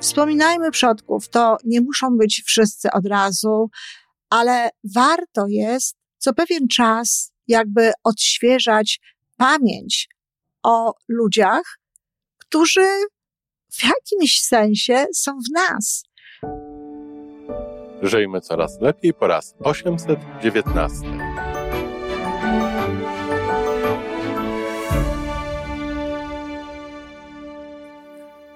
Wspominajmy przodków. To nie muszą być wszyscy od razu, ale warto jest co pewien czas jakby odświeżać pamięć o ludziach, którzy w jakimś sensie są w nas. Żyjmy coraz lepiej po raz 819.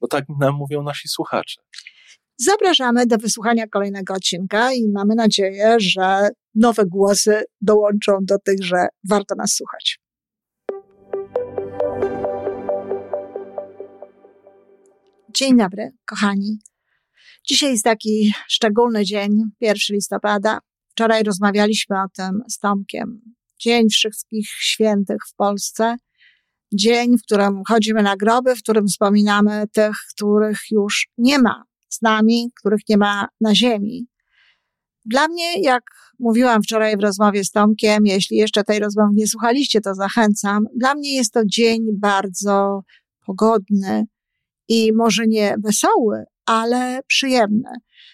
bo tak nam mówią nasi słuchacze. Zapraszamy do wysłuchania kolejnego odcinka i mamy nadzieję, że nowe głosy dołączą do tych, że warto nas słuchać. Dzień dobry, kochani. Dzisiaj jest taki szczególny dzień, 1 listopada. Wczoraj rozmawialiśmy o tym z Tomkiem. Dzień Wszystkich Świętych w Polsce. Dzień, w którym chodzimy na groby, w którym wspominamy tych, których już nie ma z nami, których nie ma na ziemi. Dla mnie, jak mówiłam wczoraj w rozmowie z Tomkiem, jeśli jeszcze tej rozmowy nie słuchaliście, to zachęcam. Dla mnie jest to dzień bardzo pogodny i może nie wesoły, ale przyjemny.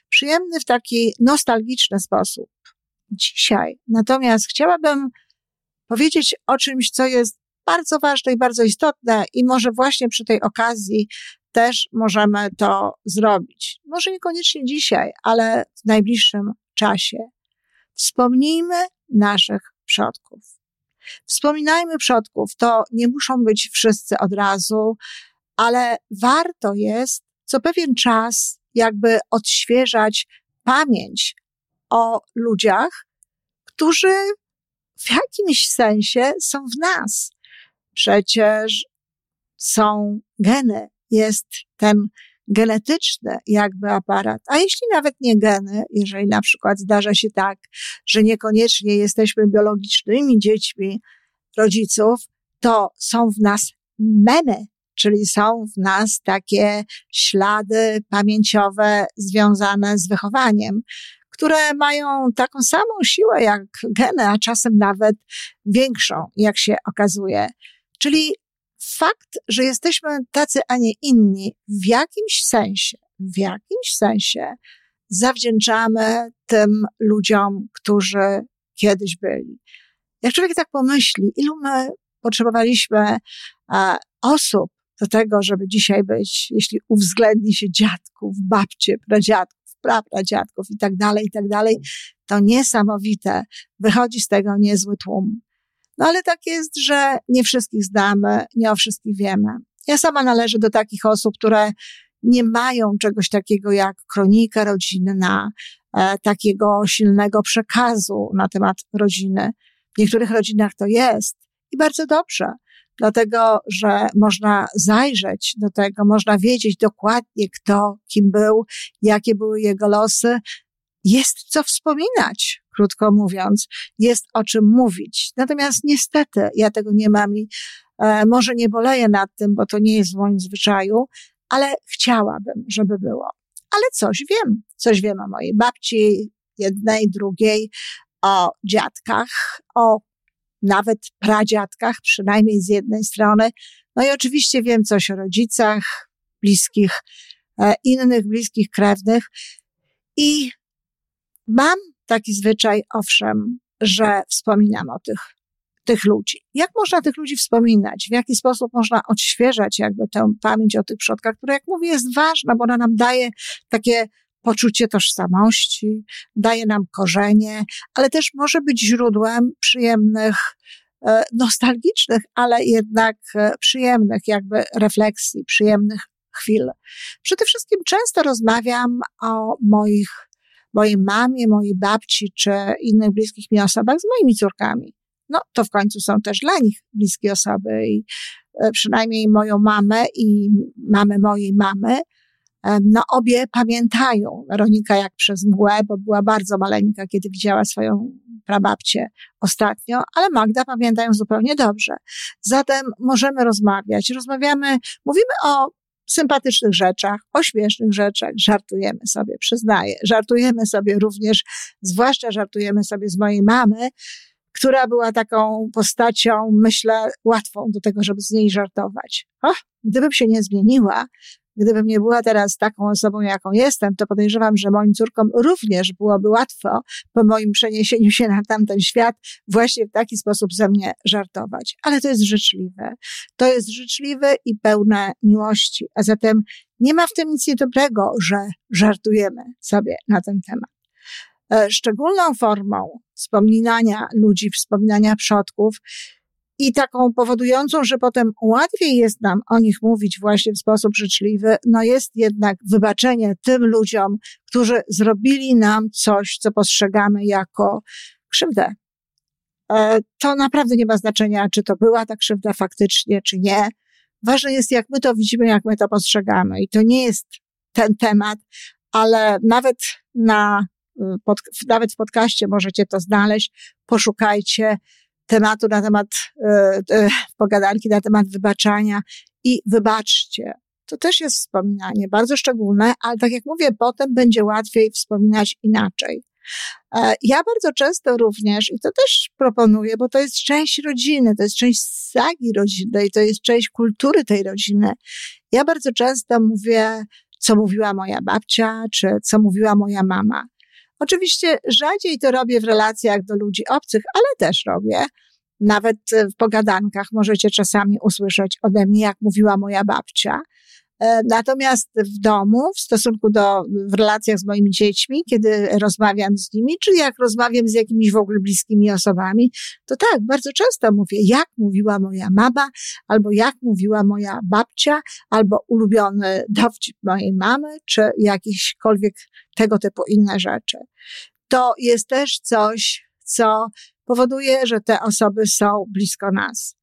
Przyjemny w taki nostalgiczny sposób. Dzisiaj natomiast chciałabym powiedzieć o czymś, co jest bardzo ważne i bardzo istotne i może właśnie przy tej okazji też możemy to zrobić. Może niekoniecznie dzisiaj, ale w najbliższym czasie. Wspomnijmy naszych przodków. Wspominajmy przodków. To nie muszą być wszyscy od razu, ale warto jest co pewien czas jakby odświeżać pamięć o ludziach, którzy w jakimś sensie są w nas. Przecież są geny, jest ten genetyczny jakby aparat, a jeśli nawet nie geny, jeżeli na przykład zdarza się tak, że niekoniecznie jesteśmy biologicznymi dziećmi rodziców, to są w nas memy, czyli są w nas takie ślady pamięciowe związane z wychowaniem, które mają taką samą siłę jak geny, a czasem nawet większą, jak się okazuje. Czyli fakt, że jesteśmy tacy, a nie inni, w jakimś sensie, w jakimś sensie zawdzięczamy tym ludziom, którzy kiedyś byli. Jak człowiek tak pomyśli, ilu my potrzebowaliśmy e, osób do tego, żeby dzisiaj być, jeśli uwzględni się dziadków, babcie, pradziadków, prapradziadków i tak dalej, i tak dalej, to niesamowite. Wychodzi z tego niezły tłum. No ale tak jest, że nie wszystkich znamy, nie o wszystkich wiemy. Ja sama należę do takich osób, które nie mają czegoś takiego jak kronika rodzinna, e, takiego silnego przekazu na temat rodziny. W niektórych rodzinach to jest i bardzo dobrze, dlatego że można zajrzeć do tego, można wiedzieć dokładnie kto, kim był, jakie były jego losy. Jest co wspominać krótko mówiąc, jest o czym mówić. Natomiast niestety ja tego nie mam i e, może nie boleję nad tym, bo to nie jest w moim zwyczaju, ale chciałabym, żeby było. Ale coś wiem. Coś wiem o mojej babci, jednej, drugiej, o dziadkach, o nawet pradziadkach, przynajmniej z jednej strony. No i oczywiście wiem coś o rodzicach, bliskich, e, innych bliskich krewnych. I mam taki zwyczaj, owszem, że wspominam o tych, tych ludzi. Jak można tych ludzi wspominać? W jaki sposób można odświeżać jakby tę pamięć o tych przodkach, która, jak mówię, jest ważna, bo ona nam daje takie poczucie tożsamości, daje nam korzenie, ale też może być źródłem przyjemnych, e, nostalgicznych, ale jednak e, przyjemnych jakby refleksji, przyjemnych chwil. Przede wszystkim często rozmawiam o moich mojej mamie, mojej babci czy innych bliskich mi osobach z moimi córkami. No, to w końcu są też dla nich bliskie osoby i e, przynajmniej moją mamę i mamę mojej mamy no obie pamiętają. Weronika jak przez mgłę, bo była bardzo maleńka, kiedy widziała swoją prababcię ostatnio, ale Magda pamiętają zupełnie dobrze. Zatem możemy rozmawiać. Rozmawiamy, mówimy o sympatycznych rzeczach, o śmiesznych rzeczach, żartujemy sobie, przyznaję. Żartujemy sobie również, zwłaszcza żartujemy sobie z mojej mamy, która była taką postacią, myślę, łatwą do tego, żeby z niej żartować. O, gdybym się nie zmieniła, gdybym nie była teraz taką osobą, jaką jestem, to podejrzewam, że moim córkom również byłoby łatwo po moim przeniesieniu się na tamten świat właśnie w taki sposób ze mnie żartować. Ale to jest życzliwe. To jest życzliwe i pełne miłości. A zatem nie ma w tym nic niedobrego, że żartujemy sobie na ten temat. E, szczególną formą wspominania ludzi, wspominania przodków i taką powodującą, że potem łatwiej jest nam o nich mówić właśnie w sposób życzliwy, no jest jednak wybaczenie tym ludziom, którzy zrobili nam coś, co postrzegamy jako krzywdę. E, to naprawdę nie ma znaczenia, czy to była ta krzywda faktycznie, czy nie. Ważne jest, jak my to widzimy, jak my to postrzegamy. I to nie jest ten temat, ale nawet na, pod, nawet w podcaście możecie to znaleźć. Poszukajcie tematu na temat e, e, pogadanki na temat wybaczania i wybaczcie. To też jest wspominanie bardzo szczególne, ale tak jak mówię, potem będzie łatwiej wspominać inaczej. E, ja bardzo często również, i to też proponuję, bo to jest część rodziny, to jest część sagi rodzinnej, to jest część kultury tej rodziny. Ja bardzo często mówię, co mówiła moja babcia, czy co mówiła moja mama. Oczywiście rzadziej to robię w relacjach do ludzi obcych, ale też robię. Nawet w pogadankach możecie czasami usłyszeć ode mnie, jak mówiła moja babcia. E, natomiast w domu, w stosunku do, w relacjach z moimi dziećmi, kiedy rozmawiam z nimi, czy jak rozmawiam z jakimiś w ogóle bliskimi osobami, to tak, bardzo często mówię, jak mówiła moja mama, albo jak mówiła moja babcia, albo ulubiony dowcip mojej mamy, czy jakichkolwiek tego typu inne rzeczy. To jest też coś, co powoduje, że te osoby są blisko nas.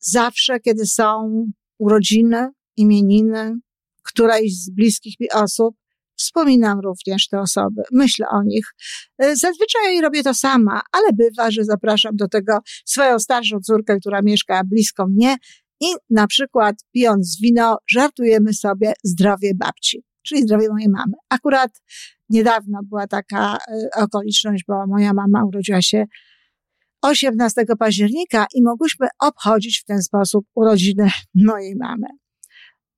Zawsze, kiedy są urodziny, imieniny którejś z bliskich mi osób, wspominam również te osoby, myślę o nich. E, zazwyczaj robię to sama, ale bywa, że zapraszam do tego swoją starszą córkę, która mieszka blisko mnie i na przykład pijąc wino, żartujemy sobie zdrowie babci, czyli zdrowie mojej mamy. Akurat niedawno była taka e, okoliczność, bo moja mama urodziła się 18 października i mogłyśmy obchodzić w ten sposób urodziny mojej mamy.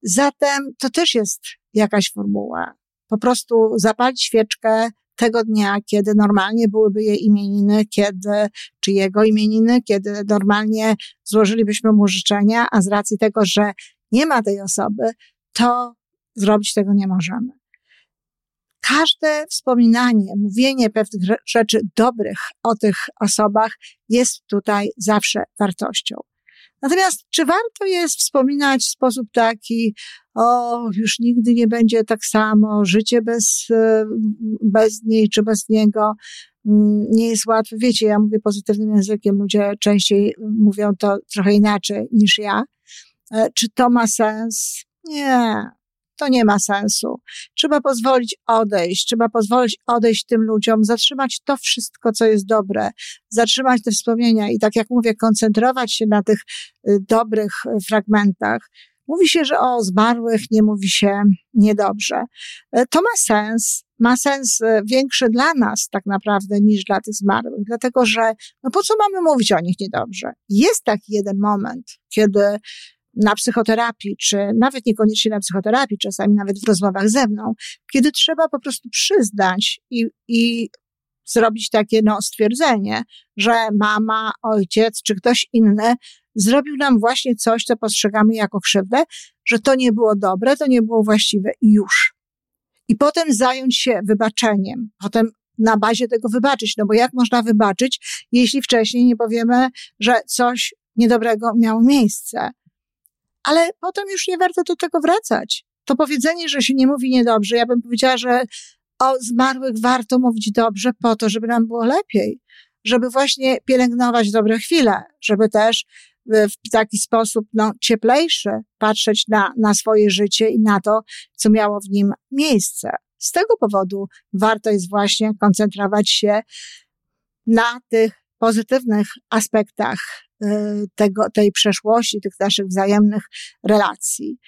Zatem to też jest jakaś formuła. Po prostu zapalić świeczkę tego dnia, kiedy normalnie byłyby jej imieniny, kiedy, czy jego imieniny, kiedy normalnie złożylibyśmy mu życzenia, a z racji tego, że nie ma tej osoby, to zrobić tego nie możemy. Każde wspominanie, mówienie pewnych rzeczy dobrych o tych osobach jest tutaj zawsze wartością. Natomiast czy warto jest wspominać w sposób taki, o, już nigdy nie będzie tak samo, życie bez, bez niej czy bez niego mm, nie jest łatwe. Wiecie, ja mówię pozytywnym językiem, ludzie częściej mówią to trochę inaczej niż ja. E, czy to ma sens? Nie, to nie ma sensu. Trzeba pozwolić odejść, trzeba pozwolić odejść tym ludziom, zatrzymać to wszystko, co jest dobre, zatrzymać te wspomnienia i tak jak mówię, koncentrować się na tych y, dobrych y, fragmentach. Mówi się, że o zmarłych nie mówi się niedobrze. Y, to ma sens, ma sens większy dla nas tak naprawdę niż dla tych zmarłych, dlatego że no po co mamy mówić o nich niedobrze? Jest taki jeden moment, kiedy na psychoterapii, czy nawet niekoniecznie na psychoterapii, czasami nawet w rozmowach ze mną, kiedy trzeba po prostu przyznać i, i zrobić takie no, stwierdzenie, że mama, ojciec czy ktoś inny zrobił nam właśnie coś, co postrzegamy jako krzywdę, że to nie było dobre, to nie było właściwe i już. I potem zająć się wybaczeniem, potem na bazie tego wybaczyć, no bo jak można wybaczyć, jeśli wcześniej nie powiemy, że coś niedobrego miało miejsce ale potem już nie warto do tego wracać. To powiedzenie, że się nie mówi niedobrze, ja bym powiedziała, że o zmarłych warto mówić dobrze po to, żeby nam było lepiej, żeby właśnie pielęgnować dobre chwile, żeby też w taki sposób no, cieplejszy patrzeć na, na swoje życie i na to, co miało w nim miejsce. Z tego powodu warto jest właśnie koncentrować się na tych pozytywnych aspektach tego, tej przeszłości, tych naszych wzajemnych relacji.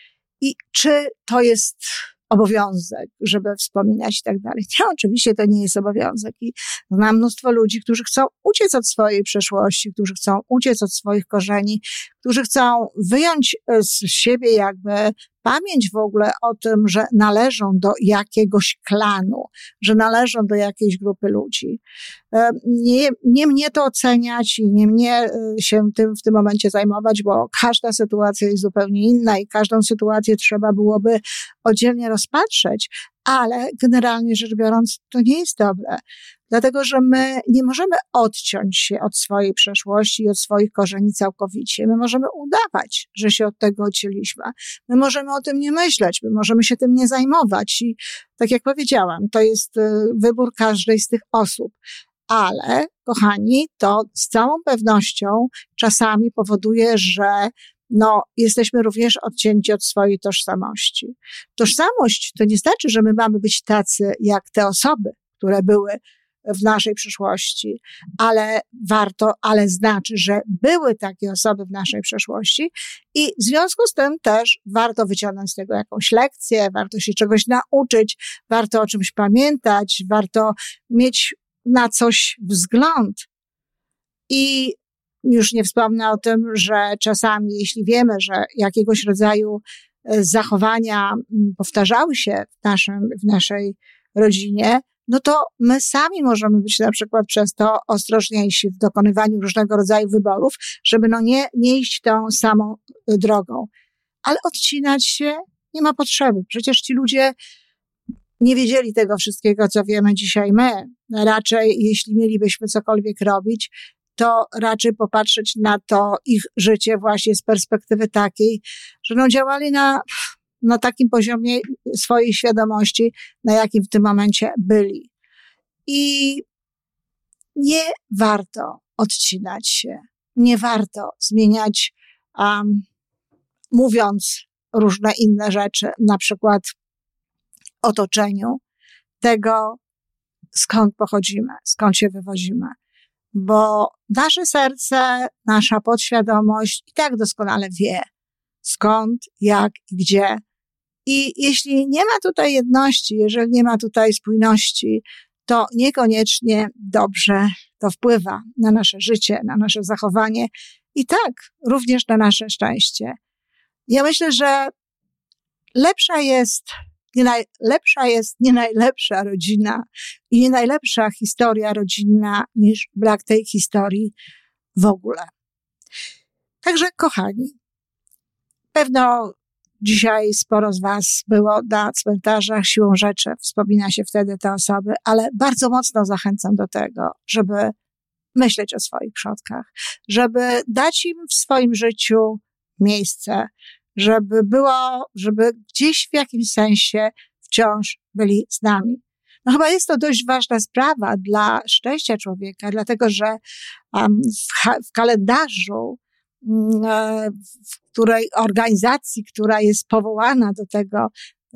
I czy to jest obowiązek, żeby wspominać i tak dalej. Nie, oczywiście to nie jest obowiązek i znam mnóstwo ludzi, którzy chcą uciec od swojej przeszłości, którzy chcą uciec od swoich korzeni, którzy chcą wyjąć z siebie jakby pamięć w ogóle o tym, że należą do jakiegoś klanu, że należą do jakiejś grupy ludzi. E, nie, nie mnie to oceniać i nie mnie e, się tym w tym momencie zajmować, bo każda sytuacja jest zupełnie inna i każdą sytuację trzeba byłoby oddzielnie rozpatrzeć, ale generalnie rzecz biorąc, to nie jest dobre. Dlatego, że my nie możemy odciąć się od swojej przeszłości i od swoich korzeni całkowicie. My możemy udawać, że się od tego odcięliśmy. My możemy o tym nie myśleć, my możemy się tym nie zajmować. I tak jak powiedziałam, to jest y, wybór każdej z tych osób. Ale, kochani, to z całą pewnością czasami powoduje, że no, jesteśmy również odcięci od swojej tożsamości. Tożsamość to nie znaczy, że my mamy być tacy jak te osoby, które były w naszej przyszłości, ale warto, ale znaczy, że były takie osoby w naszej przeszłości i w związku z tym też warto wyciągnąć z tego jakąś lekcję, warto się czegoś nauczyć, warto o czymś pamiętać, warto mieć na coś wzgląd. I już nie wspomnę o tym, że czasami, jeśli wiemy, że jakiegoś rodzaju e, zachowania powtarzały się w, naszym, w naszej rodzinie, no to my sami możemy być na przykład przez to ostrożniejsi w dokonywaniu różnego rodzaju wyborów, żeby no nie, nie iść tą samą y, drogą. Ale odcinać się nie ma potrzeby. Przecież ci ludzie nie wiedzieli tego wszystkiego, co wiemy dzisiaj my. Raczej, jeśli mielibyśmy cokolwiek robić, to raczej popatrzeć na to ich życie właśnie z perspektywy takiej, że no działali na na takim poziomie swojej świadomości, na jakim w tym momencie byli. I nie warto odcinać się, nie warto zmieniać, um, mówiąc różne inne rzeczy, na przykład otoczeniu, tego, skąd pochodzimy, skąd się wywozimy. Bo nasze serce, nasza podświadomość i tak doskonale wie, skąd, jak i gdzie i jeśli nie ma tutaj jedności, jeżeli nie ma tutaj spójności, to niekoniecznie dobrze to wpływa na nasze życie, na nasze zachowanie i tak również na nasze szczęście. Ja myślę, że lepsza jest, nie najlepsza jest nie najlepsza rodzina i nie najlepsza historia rodzinna niż brak tej historii w ogóle. Także kochani, pewno Dzisiaj sporo z Was było na cmentarzach siłą rzeczy, wspomina się wtedy te osoby, ale bardzo mocno zachęcam do tego, żeby myśleć o swoich przodkach, żeby dać im w swoim życiu miejsce, żeby było, żeby gdzieś w jakimś sensie wciąż byli z nami. No chyba jest to dość ważna sprawa dla szczęścia człowieka, dlatego że w, w kalendarzu Mm, e, w której organizacji, która jest powołana do tego,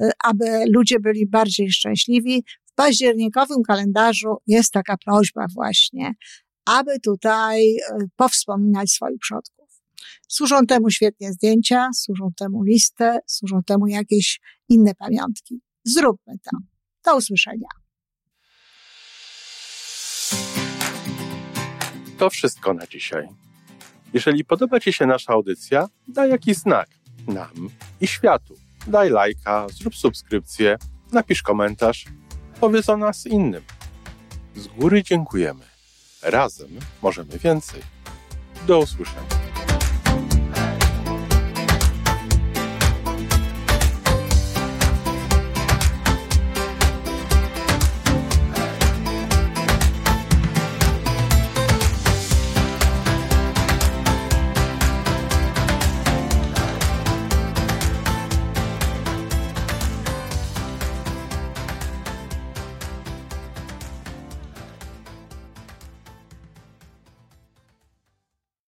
e, aby ludzie byli bardziej szczęśliwi, w październikowym kalendarzu jest taka prośba właśnie, aby tutaj e, powspominać swoich przodków. Służą temu świetnie zdjęcia, służą temu listy, służą temu jakieś inne pamiątki. Zróbmy to. Do usłyszenia. To wszystko na dzisiaj. Jeżeli podoba Ci się nasza audycja, daj jakiś znak nam i światu. Daj lajka, zrób subskrypcję, napisz komentarz, powiedz o nas innym. Z góry dziękujemy. Razem możemy więcej. Do usłyszenia.